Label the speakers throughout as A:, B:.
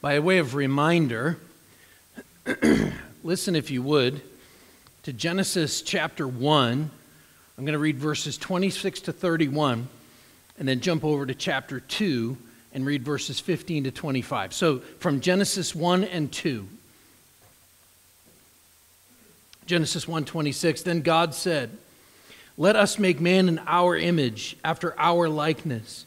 A: By way of reminder, listen if you would to Genesis chapter 1. I'm going to read verses 26 to 31 and then jump over to chapter 2 and read verses 15 to 25. So from Genesis 1 and 2. Genesis 1:26 Then God said, "Let us make man in our image, after our likeness."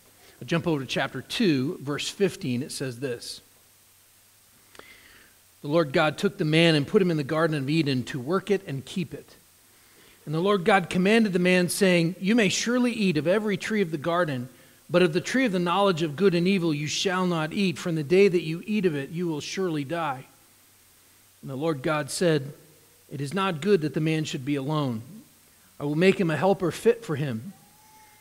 A: I'll jump over to chapter 2, verse 15. It says this The Lord God took the man and put him in the Garden of Eden to work it and keep it. And the Lord God commanded the man, saying, You may surely eat of every tree of the garden, but of the tree of the knowledge of good and evil you shall not eat. From the day that you eat of it, you will surely die. And the Lord God said, It is not good that the man should be alone. I will make him a helper fit for him.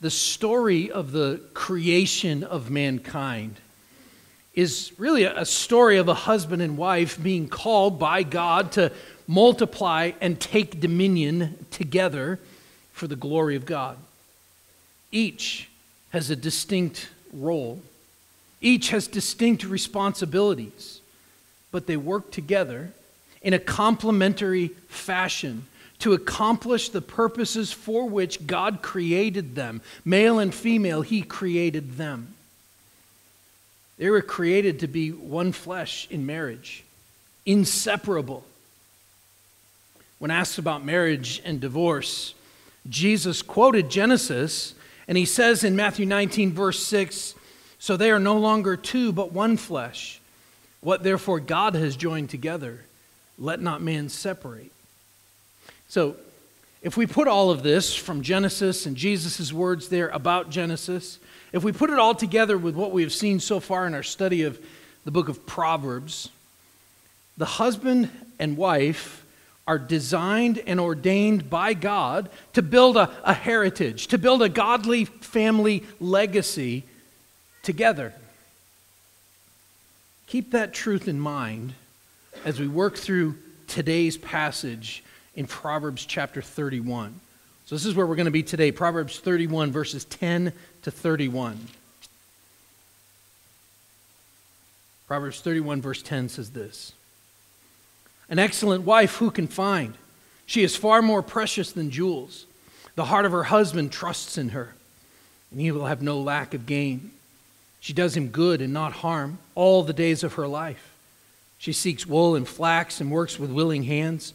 A: The story of the creation of mankind is really a story of a husband and wife being called by God to multiply and take dominion together for the glory of God. Each has a distinct role, each has distinct responsibilities, but they work together in a complementary fashion to accomplish the purposes for which God created them. Male and female, He created them. They were created to be one flesh in marriage, inseparable. When asked about marriage and divorce, Jesus quoted Genesis, and he says in Matthew 19, verse 6, So they are no longer two, but one flesh. What therefore God has joined together, let not man separate. So, if we put all of this from Genesis and Jesus' words there about Genesis, if we put it all together with what we have seen so far in our study of the book of Proverbs, the husband and wife are designed and ordained by God to build a, a heritage, to build a godly family legacy together. Keep that truth in mind as we work through today's passage in Proverbs chapter 31. So, this is where we're going to be today Proverbs 31, verses 10 to 31. Proverbs 31, verse 10 says this An excellent wife who can find? She is far more precious than jewels. The heart of her husband trusts in her, and he will have no lack of gain. She does him good and not harm all the days of her life. She seeks wool and flax and works with willing hands.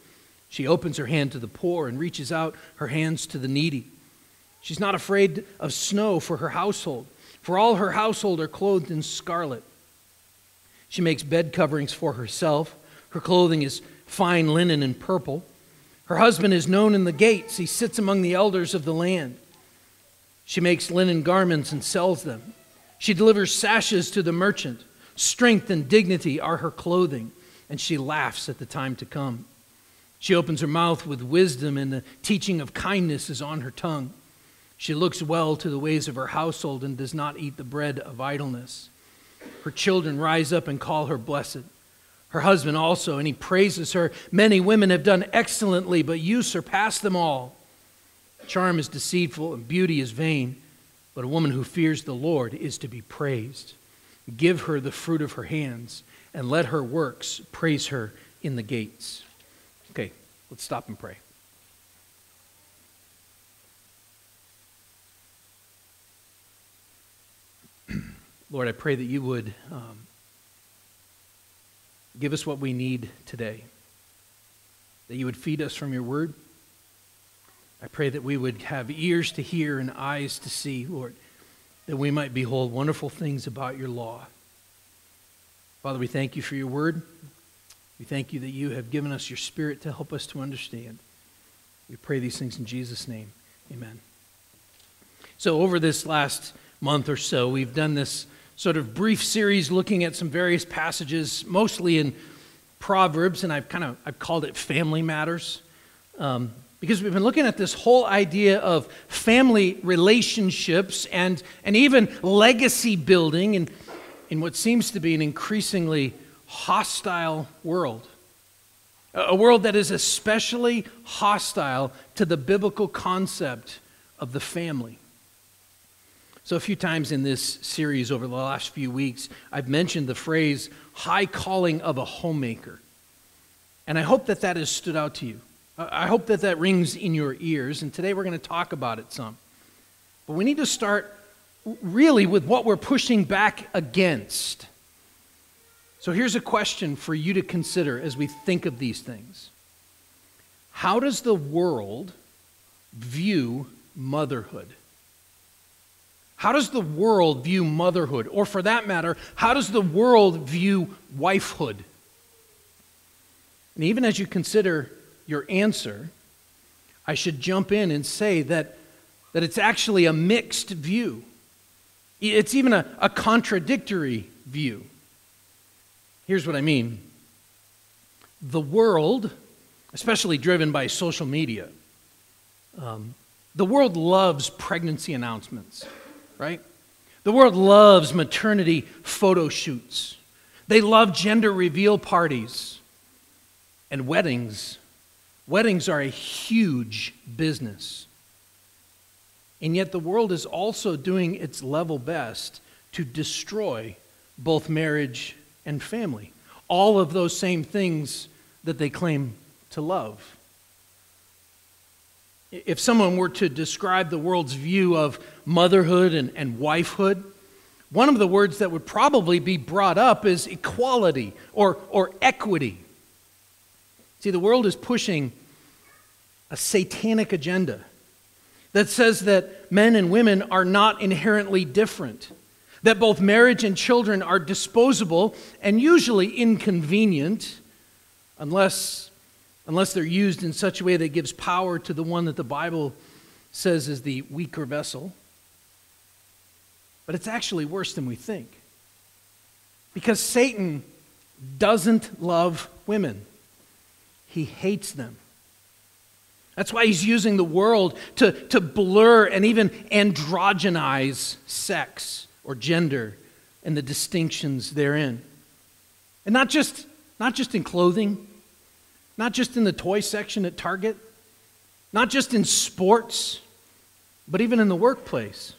A: She opens her hand to the poor and reaches out her hands to the needy. She's not afraid of snow for her household, for all her household are clothed in scarlet. She makes bed coverings for herself. Her clothing is fine linen and purple. Her husband is known in the gates. He sits among the elders of the land. She makes linen garments and sells them. She delivers sashes to the merchant. Strength and dignity are her clothing, and she laughs at the time to come. She opens her mouth with wisdom, and the teaching of kindness is on her tongue. She looks well to the ways of her household and does not eat the bread of idleness. Her children rise up and call her blessed. Her husband also, and he praises her. Many women have done excellently, but you surpass them all. Charm is deceitful and beauty is vain, but a woman who fears the Lord is to be praised. Give her the fruit of her hands, and let her works praise her in the gates. Let's stop and pray. Lord, I pray that you would um, give us what we need today, that you would feed us from your word. I pray that we would have ears to hear and eyes to see, Lord, that we might behold wonderful things about your law. Father, we thank you for your word. We thank you that you have given us your spirit to help us to understand. We pray these things in Jesus' name. Amen. So, over this last month or so, we've done this sort of brief series looking at some various passages, mostly in Proverbs, and I've kind of I've called it family matters. Um, because we've been looking at this whole idea of family relationships and, and even legacy building in, in what seems to be an increasingly hostile world. A world that is especially hostile to the biblical concept of the family. So, a few times in this series over the last few weeks, I've mentioned the phrase high calling of a homemaker. And I hope that that has stood out to you. I hope that that rings in your ears. And today we're going to talk about it some. But we need to start really with what we're pushing back against. So, here's a question for you to consider as we think of these things How does the world view motherhood? How does the world view motherhood? Or for that matter, how does the world view wifehood? And even as you consider your answer, I should jump in and say that, that it's actually a mixed view. It's even a, a contradictory view. Here's what I mean the world, especially driven by social media, um, the world loves pregnancy announcements right? The world loves maternity photo shoots. They love gender reveal parties and weddings. Weddings are a huge business. And yet, the world is also doing its level best to destroy both marriage and family. All of those same things that they claim to love. If someone were to describe the world's view of motherhood and, and wifehood, one of the words that would probably be brought up is equality or, or equity. See, the world is pushing a satanic agenda that says that men and women are not inherently different, that both marriage and children are disposable and usually inconvenient unless unless they're used in such a way that gives power to the one that the Bible says is the weaker vessel. But it's actually worse than we think. Because Satan doesn't love women, he hates them. That's why he's using the world to, to blur and even androgynize sex or gender and the distinctions therein. And not just, not just in clothing, not just in the toy section at Target, not just in sports, but even in the workplace,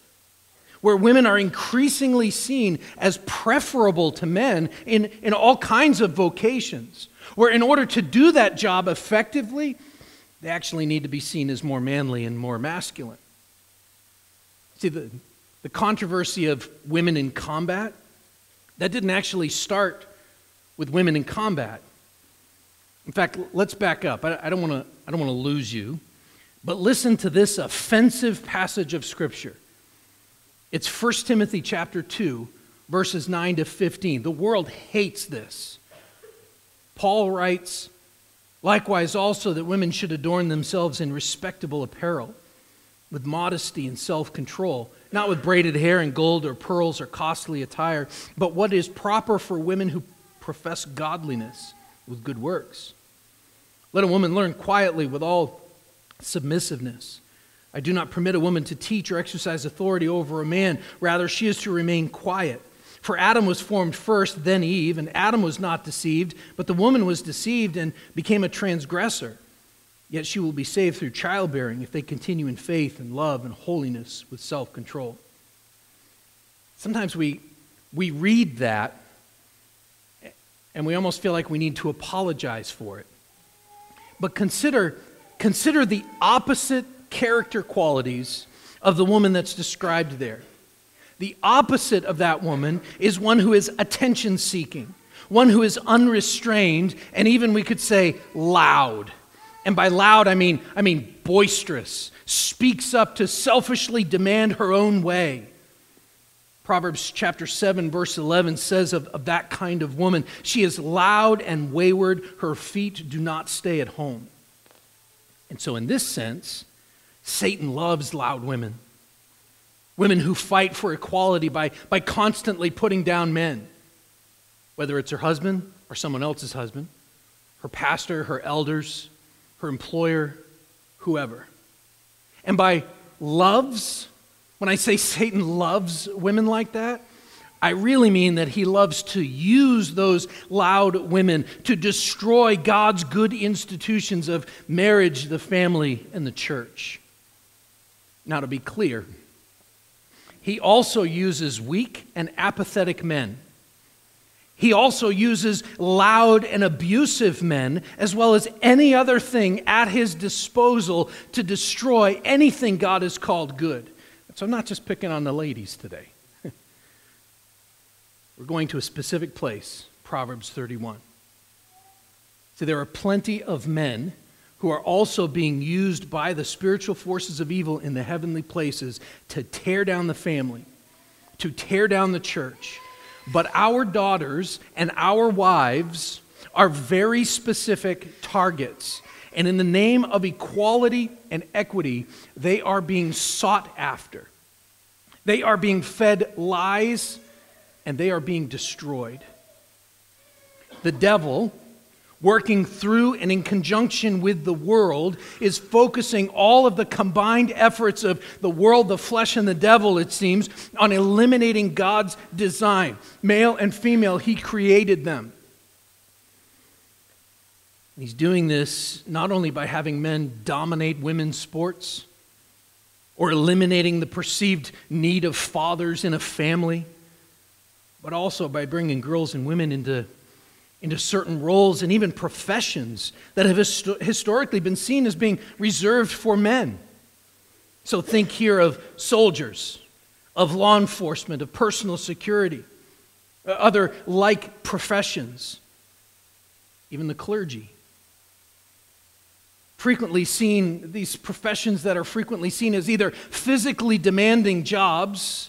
A: where women are increasingly seen as preferable to men in, in all kinds of vocations. Where, in order to do that job effectively, they actually need to be seen as more manly and more masculine. See, the, the controversy of women in combat, that didn't actually start with women in combat. In fact, let's back up. I, I don't want to lose you, but listen to this offensive passage of Scripture. It's 1 Timothy chapter 2, verses 9 to 15. The world hates this. Paul writes, Likewise, also, that women should adorn themselves in respectable apparel, with modesty and self control, not with braided hair and gold or pearls or costly attire, but what is proper for women who profess godliness with good works. Let a woman learn quietly with all submissiveness. I do not permit a woman to teach or exercise authority over a man. Rather, she is to remain quiet. For Adam was formed first, then Eve, and Adam was not deceived, but the woman was deceived and became a transgressor. Yet she will be saved through childbearing if they continue in faith and love and holiness with self control. Sometimes we, we read that and we almost feel like we need to apologize for it. But consider, consider the opposite character qualities of the woman that's described there. The opposite of that woman is one who is attention seeking, one who is unrestrained, and even we could say loud. And by loud, I mean, I mean boisterous, speaks up to selfishly demand her own way. Proverbs chapter 7, verse 11 says of, of that kind of woman, she is loud and wayward, her feet do not stay at home. And so, in this sense, Satan loves loud women. Women who fight for equality by, by constantly putting down men, whether it's her husband or someone else's husband, her pastor, her elders, her employer, whoever. And by loves, when I say Satan loves women like that, I really mean that he loves to use those loud women to destroy God's good institutions of marriage, the family, and the church. Now, to be clear, he also uses weak and apathetic men. He also uses loud and abusive men, as well as any other thing at his disposal to destroy anything God has called good. So I'm not just picking on the ladies today. We're going to a specific place, Proverbs 31. See, there are plenty of men who are also being used by the spiritual forces of evil in the heavenly places to tear down the family, to tear down the church. But our daughters and our wives are very specific targets. And in the name of equality and equity, they are being sought after. They are being fed lies and they are being destroyed. The devil working through and in conjunction with the world, is focusing all of the combined efforts of the world, the flesh, and the devil, it seems, on eliminating God's design. Male and female, He created them. He's doing this not only by having men dominate women's sports or eliminating the perceived need of fathers in a family, but also by bringing girls and women into into certain roles and even professions that have historically been seen as being reserved for men. So think here of soldiers, of law enforcement, of personal security, uh, other like professions, even the clergy. Frequently seen, these professions that are frequently seen as either physically demanding jobs,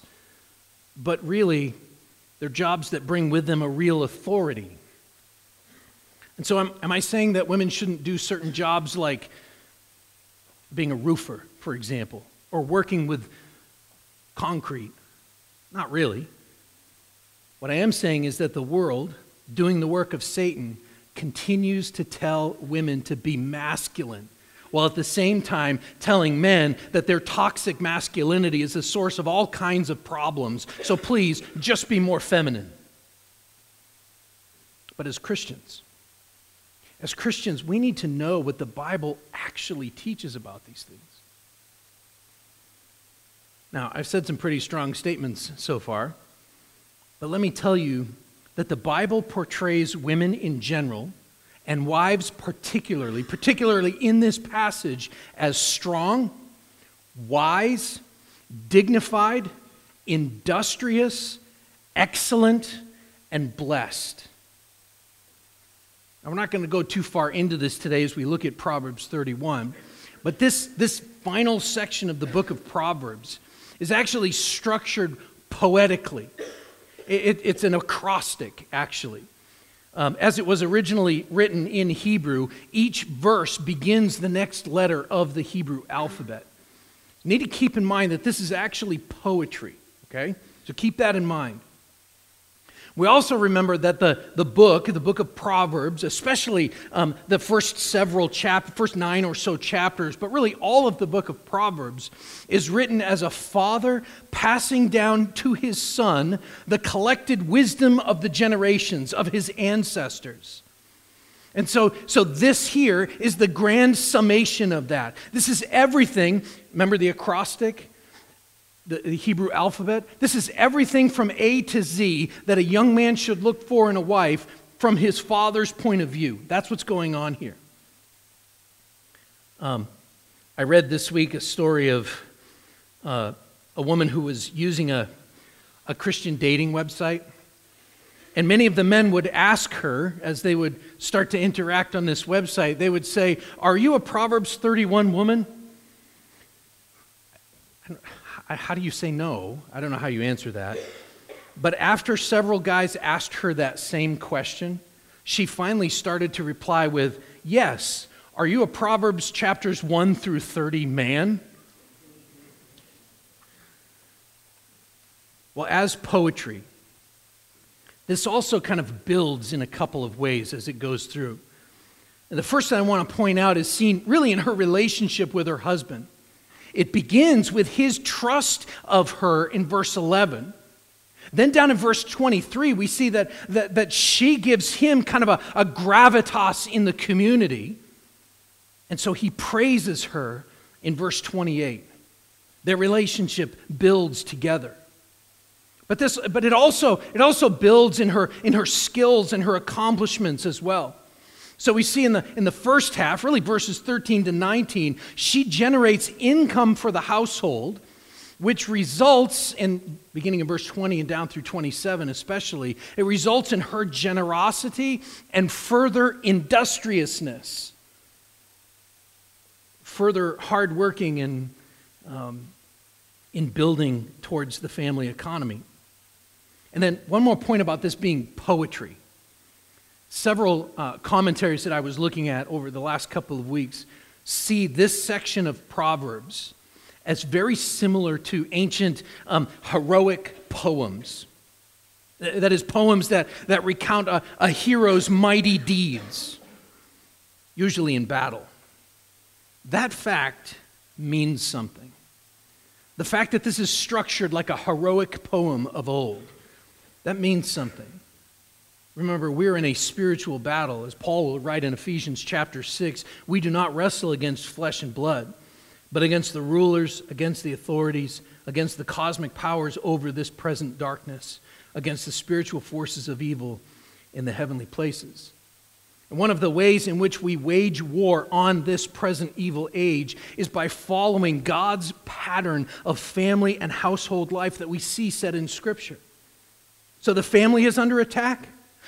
A: but really they're jobs that bring with them a real authority and so, am, am I saying that women shouldn't do certain jobs like being a roofer, for example, or working with concrete? Not really. What I am saying is that the world, doing the work of Satan, continues to tell women to be masculine, while at the same time telling men that their toxic masculinity is the source of all kinds of problems. So please, just be more feminine. But as Christians, as Christians, we need to know what the Bible actually teaches about these things. Now, I've said some pretty strong statements so far, but let me tell you that the Bible portrays women in general and wives particularly, particularly in this passage, as strong, wise, dignified, industrious, excellent, and blessed. Now, we're not going to go too far into this today as we look at Proverbs 31, but this, this final section of the book of Proverbs is actually structured poetically. It, it's an acrostic, actually. Um, as it was originally written in Hebrew, each verse begins the next letter of the Hebrew alphabet. You need to keep in mind that this is actually poetry, okay? So keep that in mind. We also remember that the, the book, the book of Proverbs, especially um, the first several chapters, first nine or so chapters, but really all of the book of Proverbs, is written as a father passing down to his son the collected wisdom of the generations of his ancestors. And so, so this here is the grand summation of that. This is everything. Remember the acrostic? The, the Hebrew alphabet. This is everything from A to Z that a young man should look for in a wife from his father's point of view. That's what's going on here. Um, I read this week a story of uh, a woman who was using a, a Christian dating website. And many of the men would ask her, as they would start to interact on this website, they would say, Are you a Proverbs 31 woman? How do you say no? I don't know how you answer that. But after several guys asked her that same question, she finally started to reply with, Yes, are you a Proverbs chapters 1 through 30 man? Well, as poetry, this also kind of builds in a couple of ways as it goes through. And the first thing I want to point out is seen really in her relationship with her husband. It begins with his trust of her in verse 11. Then down in verse 23, we see that, that, that she gives him kind of a, a gravitas in the community. And so he praises her in verse 28. Their relationship builds together. But, this, but it, also, it also builds in her, in her skills and her accomplishments as well. So we see in the, in the first half, really verses 13 to 19, she generates income for the household, which results in, beginning in verse 20 and down through 27 especially, it results in her generosity and further industriousness, further hardworking and um, in building towards the family economy. And then one more point about this being poetry. Several uh, commentaries that I was looking at over the last couple of weeks see this section of Proverbs as very similar to ancient um, heroic poems. That is, poems that, that recount a, a hero's mighty deeds, usually in battle. That fact means something. The fact that this is structured like a heroic poem of old, that means something. Remember, we're in a spiritual battle. As Paul will write in Ephesians chapter 6, we do not wrestle against flesh and blood, but against the rulers, against the authorities, against the cosmic powers over this present darkness, against the spiritual forces of evil in the heavenly places. And one of the ways in which we wage war on this present evil age is by following God's pattern of family and household life that we see set in Scripture. So the family is under attack.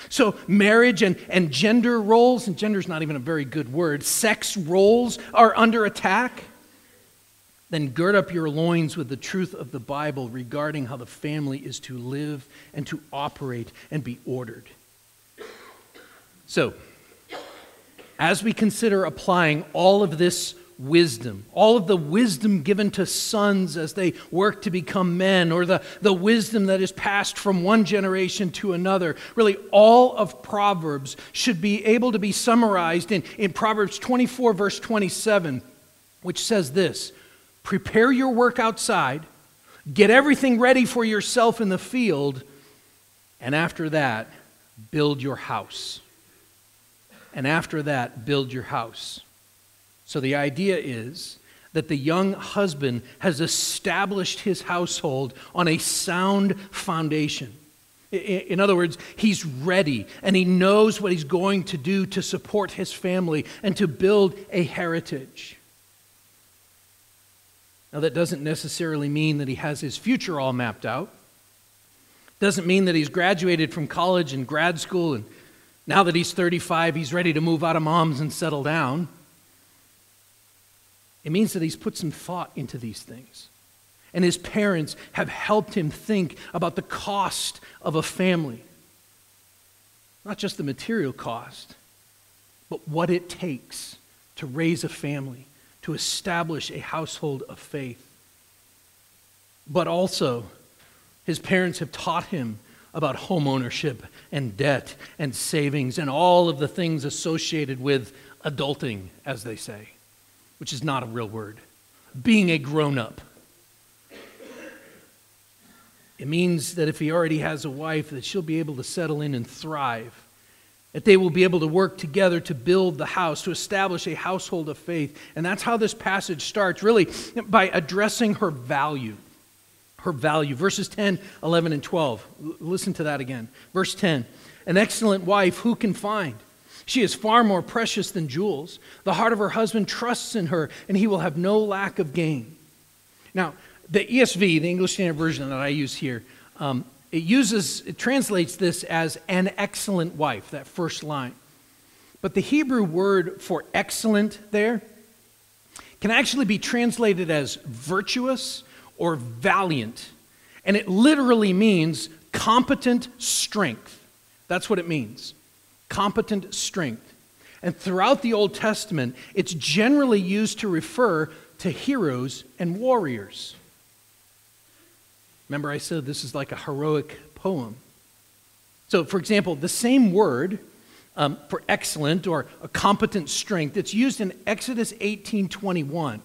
A: So, marriage and, and gender roles, and gender is not even a very good word, sex roles are under attack. Then gird up your loins with the truth of the Bible regarding how the family is to live and to operate and be ordered. So, as we consider applying all of this wisdom, all of the wisdom given to sons as they work to become men, or the, the wisdom that is passed from one generation to another. Really, all of Proverbs should be able to be summarized in, in Proverbs 24, verse 27, which says this Prepare your work outside, get everything ready for yourself in the field, and after that, build your house. And after that, build your house. So the idea is that the young husband has established his household on a sound foundation. In other words, he's ready and he knows what he's going to do to support his family and to build a heritage. Now, that doesn't necessarily mean that he has his future all mapped out. Doesn't mean that he's graduated from college and grad school and now that he's 35, he's ready to move out of mom's and settle down. It means that he's put some thought into these things. And his parents have helped him think about the cost of a family. Not just the material cost, but what it takes to raise a family, to establish a household of faith. But also, his parents have taught him about home ownership and debt and savings and all of the things associated with adulting, as they say, which is not a real word. Being a grown up. It means that if he already has a wife, that she'll be able to settle in and thrive. That they will be able to work together to build the house, to establish a household of faith. And that's how this passage starts, really, by addressing her value her value. Verses 10, 11, and 12. L- listen to that again. Verse 10 An excellent wife, who can find? She is far more precious than jewels. The heart of her husband trusts in her, and he will have no lack of gain. Now, the ESV, the English Standard Version that I use here, um, it uses, it translates this as an excellent wife, that first line. But the Hebrew word for excellent there can actually be translated as virtuous or valiant. And it literally means competent strength. That's what it means competent strength. And throughout the Old Testament, it's generally used to refer to heroes and warriors. Remember, I said this is like a heroic poem. So, for example, the same word um, for excellent or a competent strength, it's used in Exodus 18 21.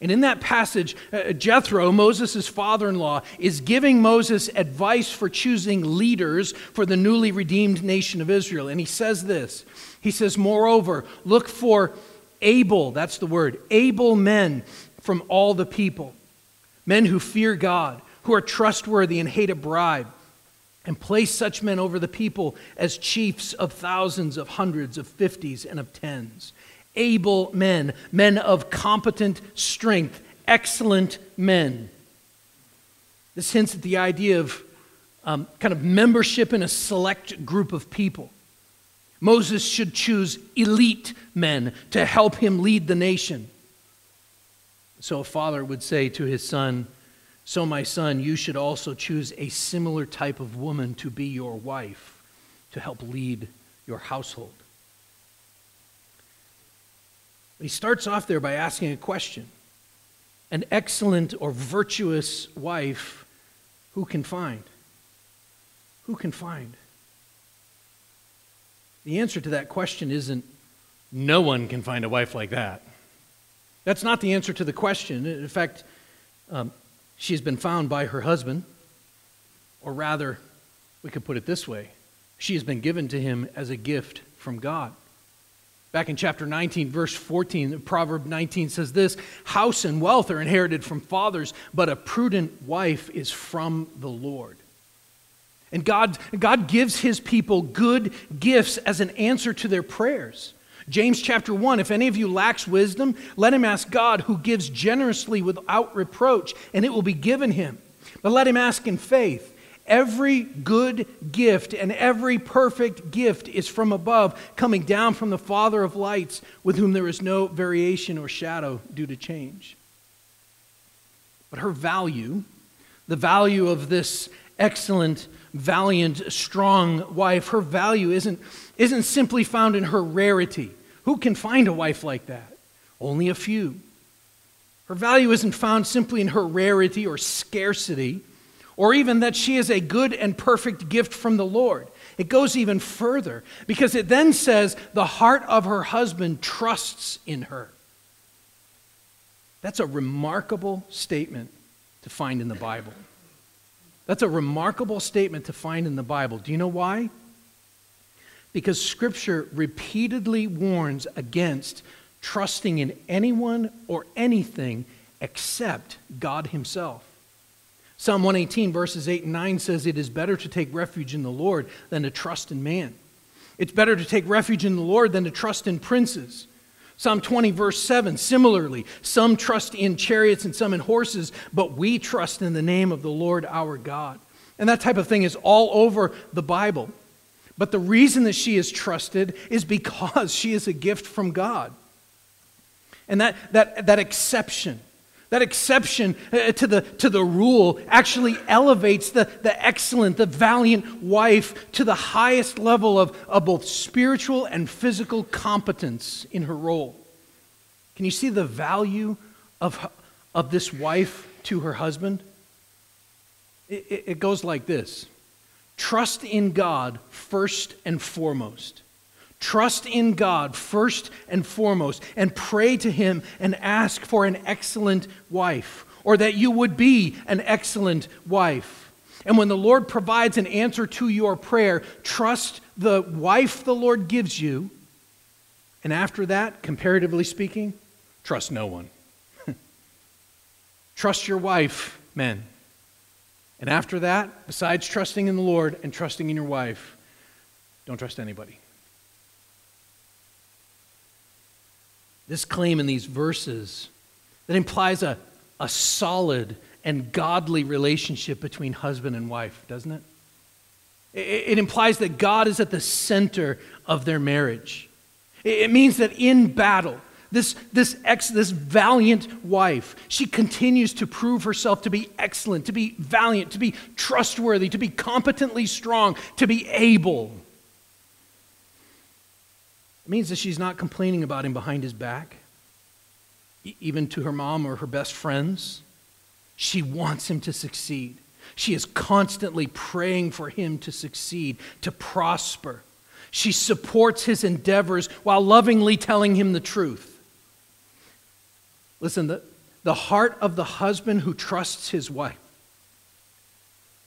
A: And in that passage, uh, Jethro, Moses' father in law, is giving Moses advice for choosing leaders for the newly redeemed nation of Israel. And he says this He says, Moreover, look for able, that's the word, able men from all the people, men who fear God, who are trustworthy and hate a bribe. And place such men over the people as chiefs of thousands, of hundreds, of fifties, and of tens able men, men of competent strength, excellent men. This hints at the idea of um, kind of membership in a select group of people. Moses should choose elite men to help him lead the nation. So a father would say to his son, So, my son, you should also choose a similar type of woman to be your wife to help lead your household. He starts off there by asking a question An excellent or virtuous wife, who can find? Who can find? The answer to that question isn't no one can find a wife like that. That's not the answer to the question. In fact, um, she has been found by her husband, or rather, we could put it this way she has been given to him as a gift from God. Back in chapter 19, verse 14, Proverb 19 says this House and wealth are inherited from fathers, but a prudent wife is from the Lord. And God, God gives his people good gifts as an answer to their prayers. James chapter 1 If any of you lacks wisdom, let him ask God, who gives generously without reproach, and it will be given him. But let him ask in faith Every good gift and every perfect gift is from above, coming down from the Father of lights, with whom there is no variation or shadow due to change. But her value, the value of this excellent, valiant, strong wife, her value isn't, isn't simply found in her rarity. Who can find a wife like that? Only a few. Her value isn't found simply in her rarity or scarcity or even that she is a good and perfect gift from the Lord. It goes even further because it then says the heart of her husband trusts in her. That's a remarkable statement to find in the Bible. That's a remarkable statement to find in the Bible. Do you know why? Because Scripture repeatedly warns against trusting in anyone or anything except God Himself. Psalm 118, verses 8 and 9 says, It is better to take refuge in the Lord than to trust in man. It's better to take refuge in the Lord than to trust in princes. Psalm 20, verse 7, similarly, some trust in chariots and some in horses, but we trust in the name of the Lord our God. And that type of thing is all over the Bible. But the reason that she is trusted is because she is a gift from God. And that, that, that exception, that exception uh, to the, to the rule actually elevates the, the excellent, the valiant wife to the highest level of, of both spiritual and physical competence in her role. Can you see the value of, of this wife to her husband? It, it, it goes like this Trust in God first and foremost. Trust in God first and foremost and pray to Him and ask for an excellent wife or that you would be an excellent wife. And when the Lord provides an answer to your prayer, trust the wife the Lord gives you. And after that, comparatively speaking, trust no one. trust your wife, men. And after that, besides trusting in the Lord and trusting in your wife, don't trust anybody. This claim in these verses that implies a, a solid and godly relationship between husband and wife, doesn't it? it? It implies that God is at the center of their marriage. It means that in battle, this, this, ex, this valiant wife, she continues to prove herself to be excellent, to be valiant, to be trustworthy, to be competently strong, to be able. It means that she's not complaining about him behind his back, even to her mom or her best friends. She wants him to succeed. She is constantly praying for him to succeed, to prosper. She supports his endeavors while lovingly telling him the truth. Listen, the, the heart of the husband who trusts his wife,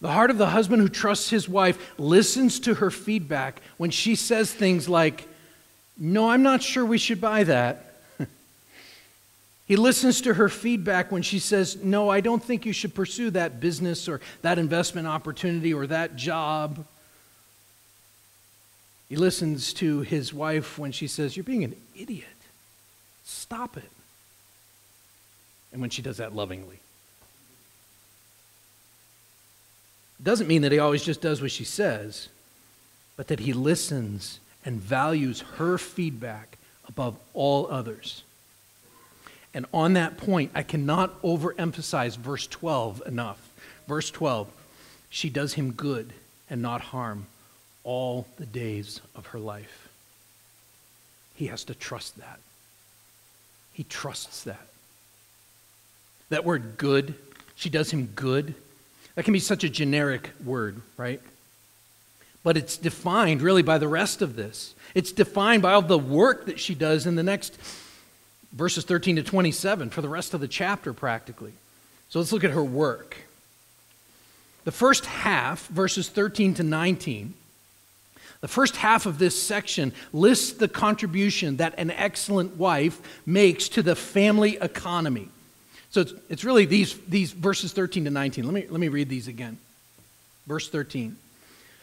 A: the heart of the husband who trusts his wife listens to her feedback when she says things like, no, I'm not sure we should buy that. he listens to her feedback when she says, No, I don't think you should pursue that business or that investment opportunity or that job. He listens to his wife when she says, You're being an idiot. Stop it. And when she does that lovingly. It doesn't mean that he always just does what she says, but that he listens and values her feedback above all others. And on that point, I cannot overemphasize verse 12 enough. Verse 12, she does him good and not harm all the days of her life. He has to trust that. He trusts that. That word good, she does him good, that can be such a generic word, right? But it's defined really by the rest of this. It's defined by all the work that she does in the next verses 13 to 27 for the rest of the chapter, practically. So let's look at her work. The first half, verses 13 to 19, the first half of this section lists the contribution that an excellent wife makes to the family economy. So it's, it's really these, these verses 13 to 19. Let me, let me read these again. Verse 13.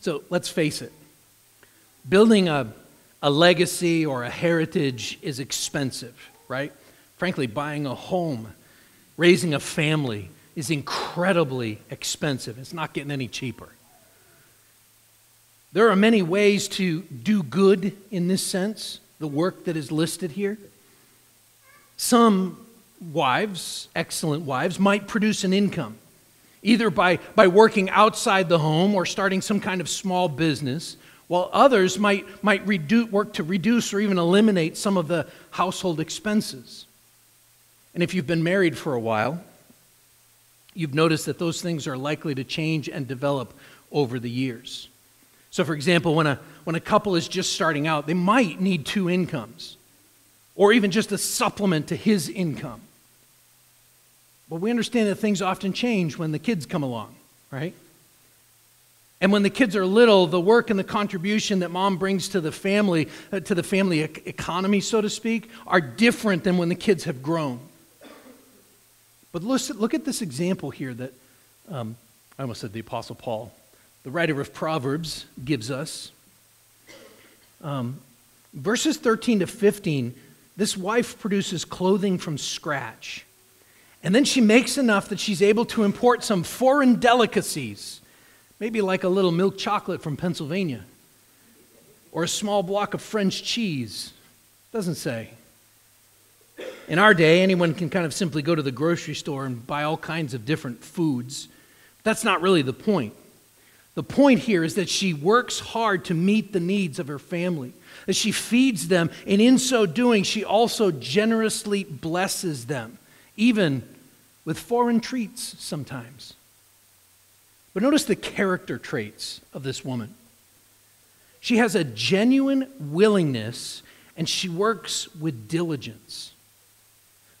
A: So let's face it building a, a legacy or a heritage is expensive, right? Frankly, buying a home, raising a family is incredibly expensive. It's not getting any cheaper. There are many ways to do good in this sense, the work that is listed here. Some wives, excellent wives, might produce an income either by, by working outside the home or starting some kind of small business, while others might, might redu- work to reduce or even eliminate some of the household expenses. And if you've been married for a while, you've noticed that those things are likely to change and develop over the years. So, for example, when a, when a couple is just starting out, they might need two incomes or even just a supplement to his income. But we understand that things often change when the kids come along, right? And when the kids are little, the work and the contribution that mom brings to the family, uh, to the family e- economy, so to speak, are different than when the kids have grown. But listen, look at this example here that um, I almost said the Apostle Paul, the writer of Proverbs, gives us. Um, verses 13 to 15, this wife produces clothing from scratch. And then she makes enough that she's able to import some foreign delicacies Maybe like a little milk chocolate from Pennsylvania or a small block of French cheese. Doesn't say. In our day, anyone can kind of simply go to the grocery store and buy all kinds of different foods. That's not really the point. The point here is that she works hard to meet the needs of her family, that she feeds them, and in so doing, she also generously blesses them, even with foreign treats sometimes. But notice the character traits of this woman. She has a genuine willingness and she works with diligence.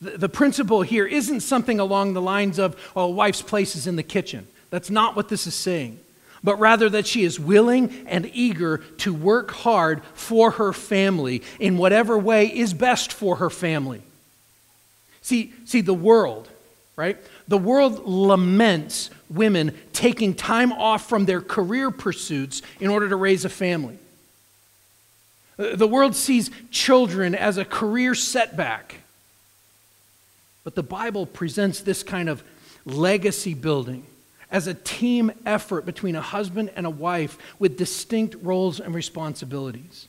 A: The, the principle here isn't something along the lines of, oh, a wife's place is in the kitchen. That's not what this is saying. But rather that she is willing and eager to work hard for her family in whatever way is best for her family. See, see the world, right? The world laments women taking time off from their career pursuits in order to raise a family. The world sees children as a career setback. But the Bible presents this kind of legacy building as a team effort between a husband and a wife with distinct roles and responsibilities.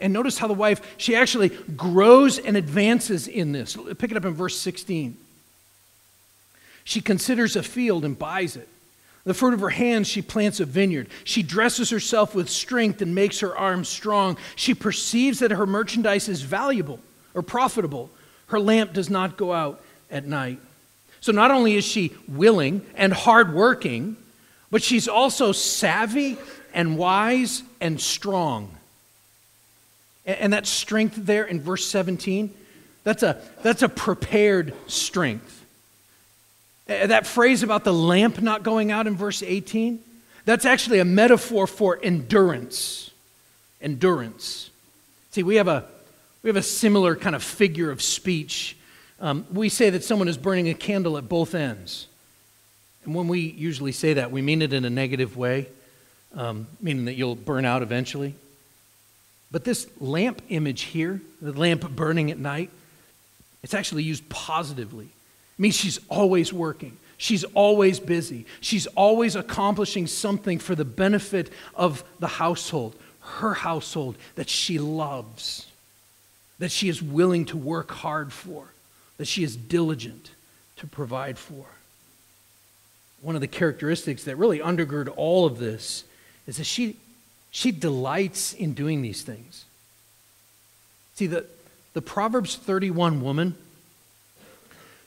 A: And notice how the wife, she actually grows and advances in this. Pick it up in verse 16. She considers a field and buys it. The fruit of her hands, she plants a vineyard. She dresses herself with strength and makes her arms strong. She perceives that her merchandise is valuable or profitable. Her lamp does not go out at night. So not only is she willing and hardworking, but she's also savvy and wise and strong. And that strength there in verse 17, that's a, that's a prepared strength. That phrase about the lamp not going out in verse 18, that's actually a metaphor for endurance. Endurance. See, we have a, we have a similar kind of figure of speech. Um, we say that someone is burning a candle at both ends. And when we usually say that, we mean it in a negative way, um, meaning that you'll burn out eventually. But this lamp image here, the lamp burning at night, it's actually used positively It means she's always working. She's always busy. She's always accomplishing something for the benefit of the household, her household that she loves, that she is willing to work hard for, that she is diligent to provide for. One of the characteristics that really undergird all of this is that she, she delights in doing these things. See, the, the Proverbs 31 woman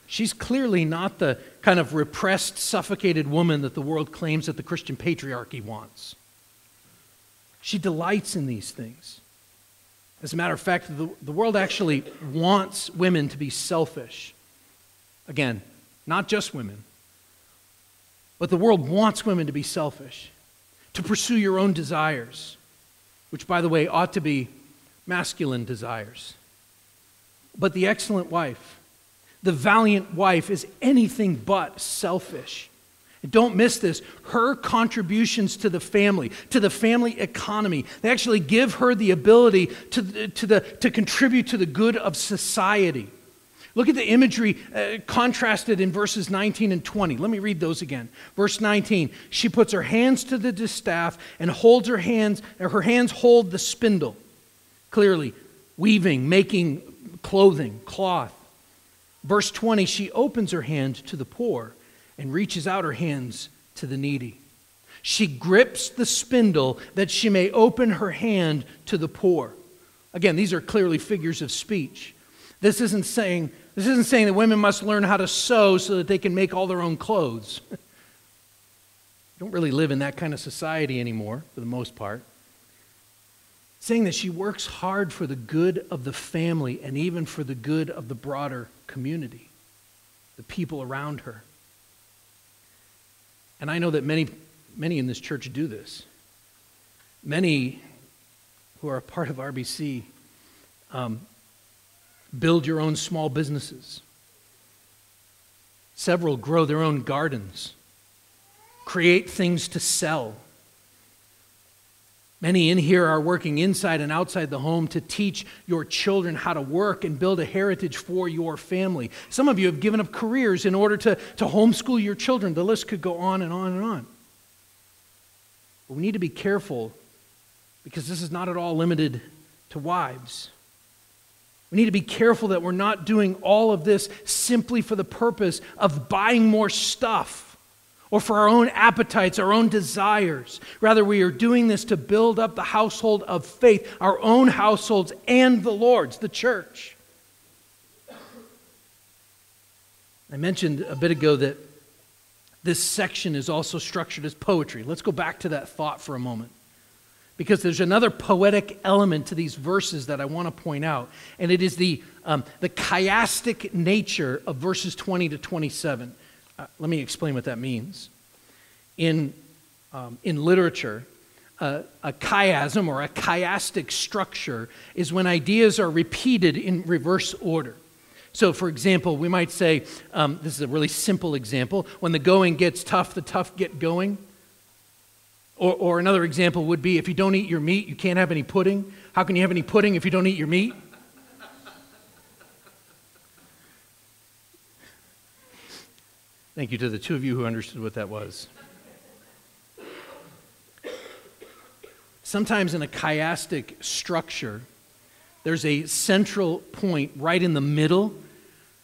A: She's clearly not the kind of repressed, suffocated woman that the world claims that the Christian patriarchy wants. She delights in these things. As a matter of fact, the, the world actually wants women to be selfish. Again, not just women, but the world wants women to be selfish, to pursue your own desires, which, by the way, ought to be masculine desires. But the excellent wife, the valiant wife is anything but selfish. And don't miss this. Her contributions to the family, to the family economy, they actually give her the ability to, to, the, to contribute to the good of society. Look at the imagery uh, contrasted in verses 19 and 20. Let me read those again. Verse 19, she puts her hands to the distaff and holds her hands, her hands hold the spindle. Clearly, weaving, making clothing, cloth. Verse 20, she opens her hand to the poor and reaches out her hands to the needy. She grips the spindle that she may open her hand to the poor. Again, these are clearly figures of speech. This isn't saying This isn't saying that women must learn how to sew so that they can make all their own clothes. don't really live in that kind of society anymore, for the most part. saying that she works hard for the good of the family and even for the good of the broader community, the people around her. And I know that many, many in this church do this. Many who are a part of RBC um, build your own small businesses. Several grow their own gardens, create things to sell. Many in here are working inside and outside the home to teach your children how to work and build a heritage for your family. Some of you have given up careers in order to, to homeschool your children. The list could go on and on and on. But we need to be careful because this is not at all limited to wives. We need to be careful that we're not doing all of this simply for the purpose of buying more stuff or for our own appetites, our own desires. Rather, we are doing this to build up the household of faith, our own households and the Lord's, the church. I mentioned a bit ago that this section is also structured as poetry. Let's go back to that thought for a moment because there's another poetic element to these verses that I want to point out, and it is the, um, the chiastic nature of verses 20 to 27. Uh, let me explain what that means. In, um, in literature, uh, a chiasm or a chiastic structure is when ideas are repeated in reverse order. So, for example, we might say um, this is a really simple example when the going gets tough, the tough get going. Or, or another example would be if you don't eat your meat, you can't have any pudding. How can you have any pudding if you don't eat your meat? Thank you to the two of you who understood what that was. Sometimes in a chiastic structure, there's a central point right in the middle,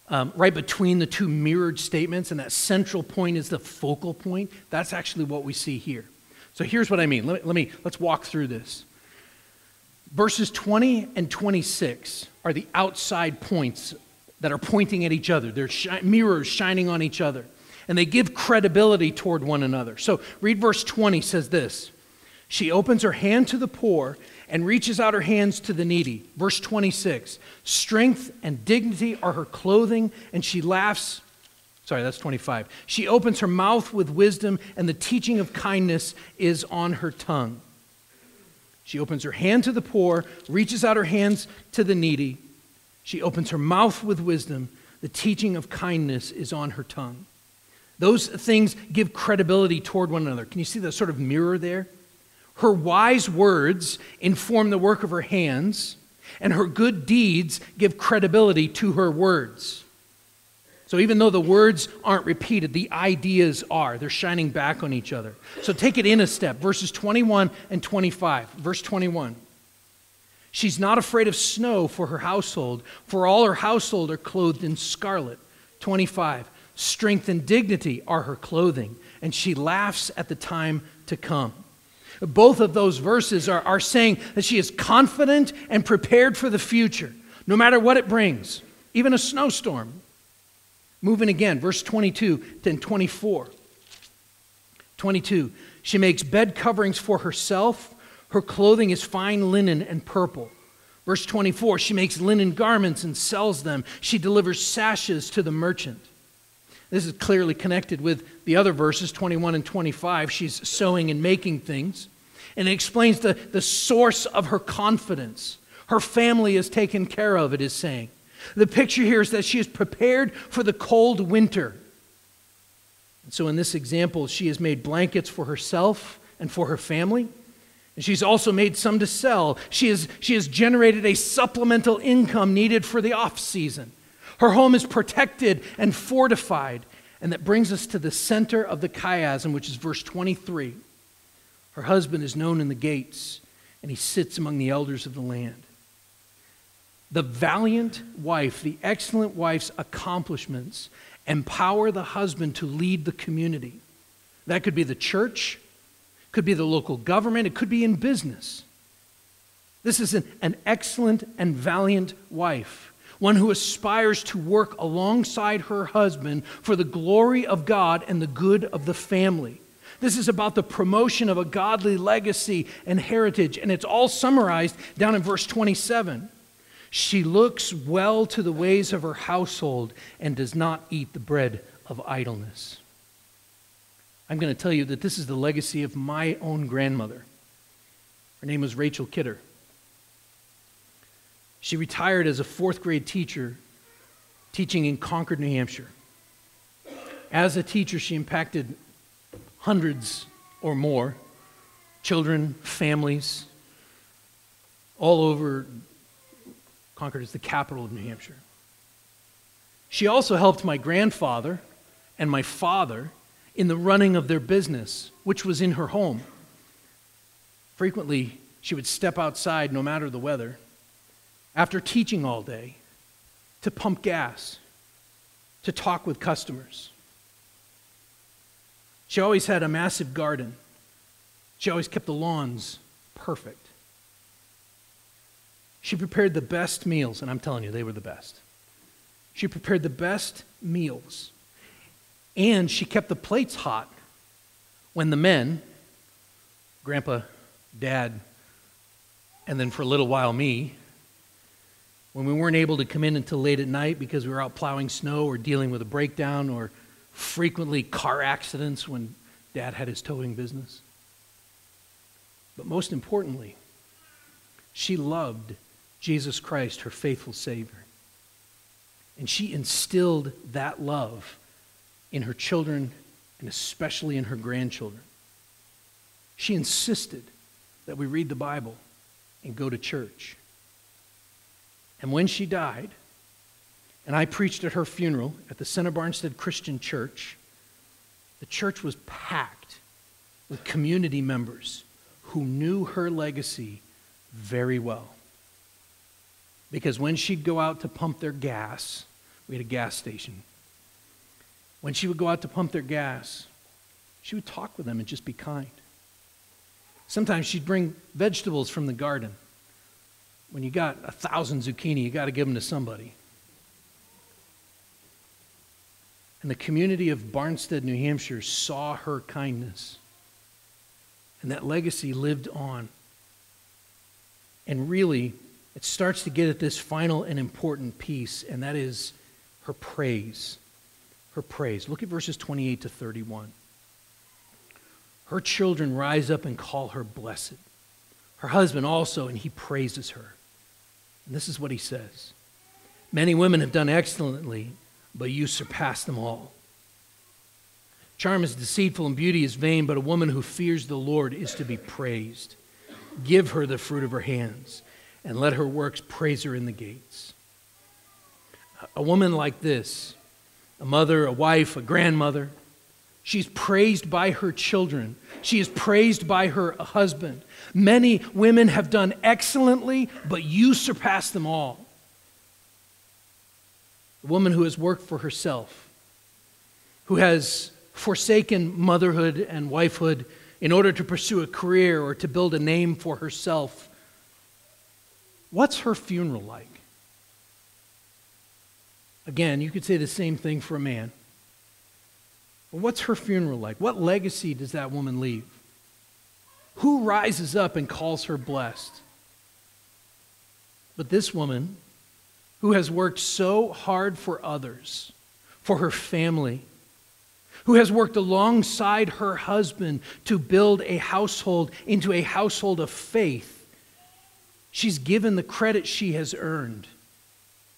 A: um, right between the two mirrored statements, and that central point is the focal point. That's actually what we see here. So here's what I mean. Let me, let me let's walk through this. Verses 20 and 26 are the outside points that are pointing at each other. They're shi- mirrors shining on each other, and they give credibility toward one another. So read verse 20 says this. She opens her hand to the poor and reaches out her hands to the needy. Verse 26 Strength and dignity are her clothing, and she laughs Sorry, that's 25. She opens her mouth with wisdom, and the teaching of kindness is on her tongue. She opens her hand to the poor, reaches out her hands to the needy. She opens her mouth with wisdom. The teaching of kindness is on her tongue. Those things give credibility toward one another. Can you see the sort of mirror there? Her wise words inform the work of her hands, and her good deeds give credibility to her words. So even though the words aren't repeated, the ideas are. They're shining back on each other. So take it in a step. Verses 21 and 25. Verse 21. She's not afraid of snow for her household, for all her household are clothed in scarlet. 25. Strength and dignity are her clothing, and she laughs at the time to come. Both of those verses are, are saying that she is confident and prepared for the future, no matter what it brings, even a snowstorm. Moving again, verse 22 and 24. 22. She makes bed coverings for herself. Her clothing is fine linen and purple. Verse 24. She makes linen garments and sells them. She delivers sashes to the merchant. This is clearly connected with the other verses, 21 and 25. She's sewing and making things. And it explains the, the source of her confidence. Her family is taken care of, it is saying. The picture here is that she is prepared for the cold winter. And so, in this example, she has made blankets for herself and for her family. And she's also made some to sell. She has, she has generated a supplemental income needed for the off season. Her home is protected and fortified. And that brings us to the center of the chiasm, which is verse 23. Her husband is known in the gates, and he sits among the elders of the land. The valiant wife, the excellent wife's accomplishments empower the husband to lead the community. That could be the church, could be the local government, it could be in business. This is an, an excellent and valiant wife. one who aspires to work alongside her husband for the glory of God and the good of the family. This is about the promotion of a godly legacy and heritage, and it's all summarized down in verse 27. She looks well to the ways of her household and does not eat the bread of idleness. I'm going to tell you that this is the legacy of my own grandmother. Her name was Rachel Kidder. She retired as a fourth grade teacher, teaching in Concord, New Hampshire. As a teacher, she impacted hundreds or more children, families, all over. Concord is the capital of New Hampshire. She also helped my grandfather and my father in the running of their business, which was in her home. Frequently, she would step outside, no matter the weather, after teaching all day, to pump gas, to talk with customers. She always had a massive garden. She always kept the lawns perfect. She prepared the best meals, and I'm telling you, they were the best. She prepared the best meals. And she kept the plates hot when the men, grandpa, dad, and then for a little while me, when we weren't able to come in until late at night because we were out plowing snow or dealing with a breakdown or frequently car accidents when dad had his towing business. But most importantly, she loved Jesus Christ, her faithful Savior. And she instilled that love in her children and especially in her grandchildren. She insisted that we read the Bible and go to church. And when she died, and I preached at her funeral at the Center Barnstead Christian Church, the church was packed with community members who knew her legacy very well. Because when she'd go out to pump their gas, we had a gas station. When she would go out to pump their gas, she would talk with them and just be kind. Sometimes she'd bring vegetables from the garden. When you got a thousand zucchini, you got to give them to somebody. And the community of Barnstead, New Hampshire saw her kindness. And that legacy lived on. And really, it starts to get at this final and important piece, and that is her praise. Her praise. Look at verses 28 to 31. Her children rise up and call her blessed. Her husband also, and he praises her. And this is what he says Many women have done excellently, but you surpass them all. Charm is deceitful and beauty is vain, but a woman who fears the Lord is to be praised. Give her the fruit of her hands, and let her works praise her in the gates. A woman like this, a mother, a wife, a grandmother, she's praised by her children. She is praised by her husband. Many women have done excellently, but you surpass them all. A woman who has worked for herself, who has forsaken motherhood and wifehood in order to pursue a career or to build a name for herself. What's her funeral like? Again, you could say the same thing for a man. But what's her funeral like? What legacy does that woman leave? Who rises up and calls her blessed? But this woman, who has worked so hard for others, for her family, who has worked alongside her husband to build a household into a household of faith. She's given the credit she has earned,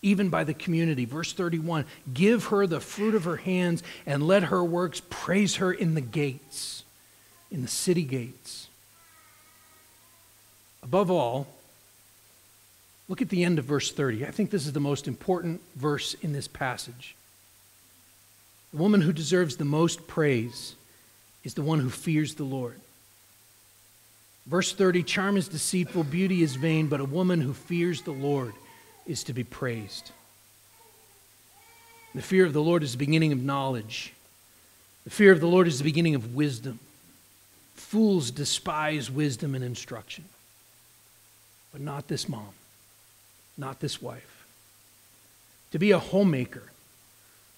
A: even by the community. Verse 31 Give her the fruit of her hands and let her works praise her in the gates, in the city gates. Above all, look at the end of verse 30. I think this is the most important verse in this passage. The woman who deserves the most praise is the one who fears the Lord. Verse 30 Charm is deceitful, beauty is vain, but a woman who fears the Lord is to be praised. The fear of the Lord is the beginning of knowledge. The fear of the Lord is the beginning of wisdom. Fools despise wisdom and instruction. But not this mom, not this wife. to be a homemaker,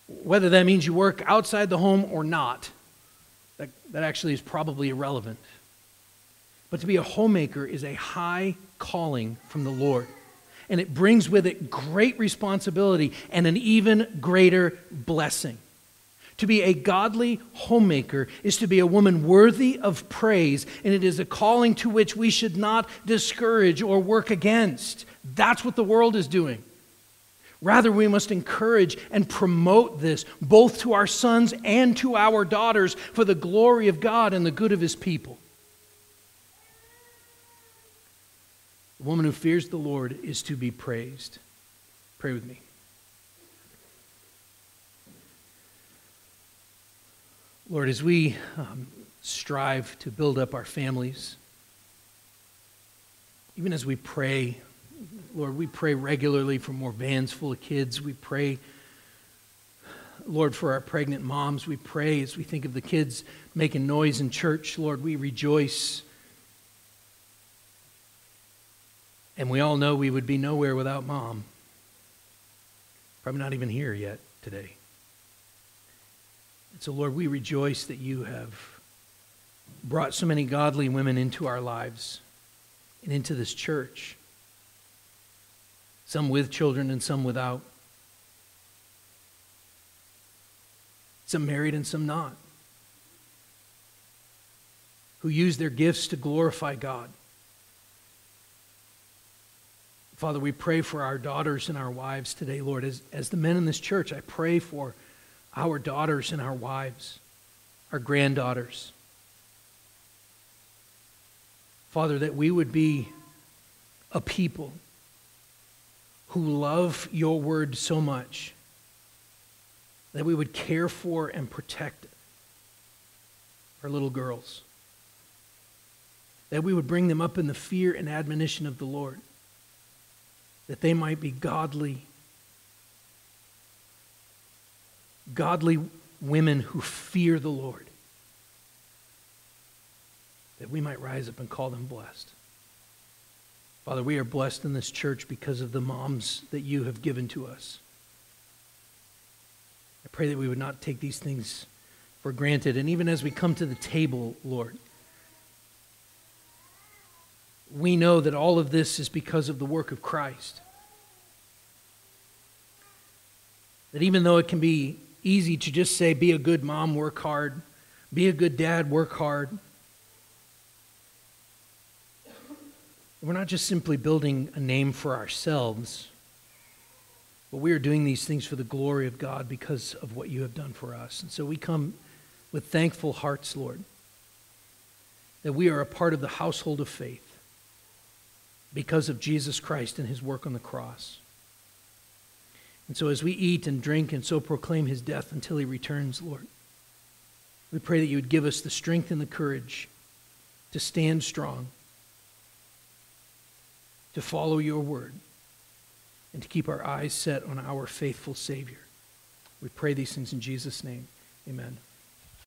A: whether that means you work outside the home or not, that, that actually is probably irrelevant. But to be a homemaker is a high calling from the Lord. And it brings with it great responsibility and an even greater blessing. To be a godly homemaker is to be a woman worthy of praise, and it is a calling to which we should not discourage or work against. That's what the world is doing. Rather, we must encourage and promote this both to our sons and to our daughters for the glory of God and the good of His people. The woman who fears the Lord is to be praised. Pray with me. Lord, as we um, strive to build up our families, even as we pray, Lord, we pray regularly for more vans full of kids. We pray, Lord, for our pregnant moms. We pray as we think of the kids making noise in church. Lord, we rejoice. And we all know we would be nowhere without mom. Probably not even here yet today. And so, Lord, we rejoice that you have brought so many godly women into our lives and into this church, some with children and some without, some married and some not, who use their gifts to glorify God. Father, we pray for our daughters and our wives today, Lord. As, as the men in this church, I pray for our daughters and our wives, our granddaughters. Father, that we would be a people who love your word so much that we would care for and protect our little girls, that we would bring them up in the fear and admonition of the Lord, that they might be godly godly women who fear the Lord, that we might rise up and call them blessed. Father, we are blessed in this church because of the moms that you have given to us. I pray that we would not take these things for granted. And even as we come to the table, Lord, we know that all of this is because of the work of Christ. That even though it can be easy to just say, be a good mom, work hard, be a good dad, work hard. We're not just simply building a name for ourselves, but we are doing these things for the glory of God because of what you have done for us. And so we come with thankful hearts, Lord, that we are a part of the household of faith because of Jesus Christ and his work on the cross. And so, as we eat and drink and so proclaim his death until he returns, Lord, we pray that you would give us the strength and the courage to stand strong, to follow your word, and to keep our eyes set on our faithful Savior. We pray these things in Jesus' name. Amen.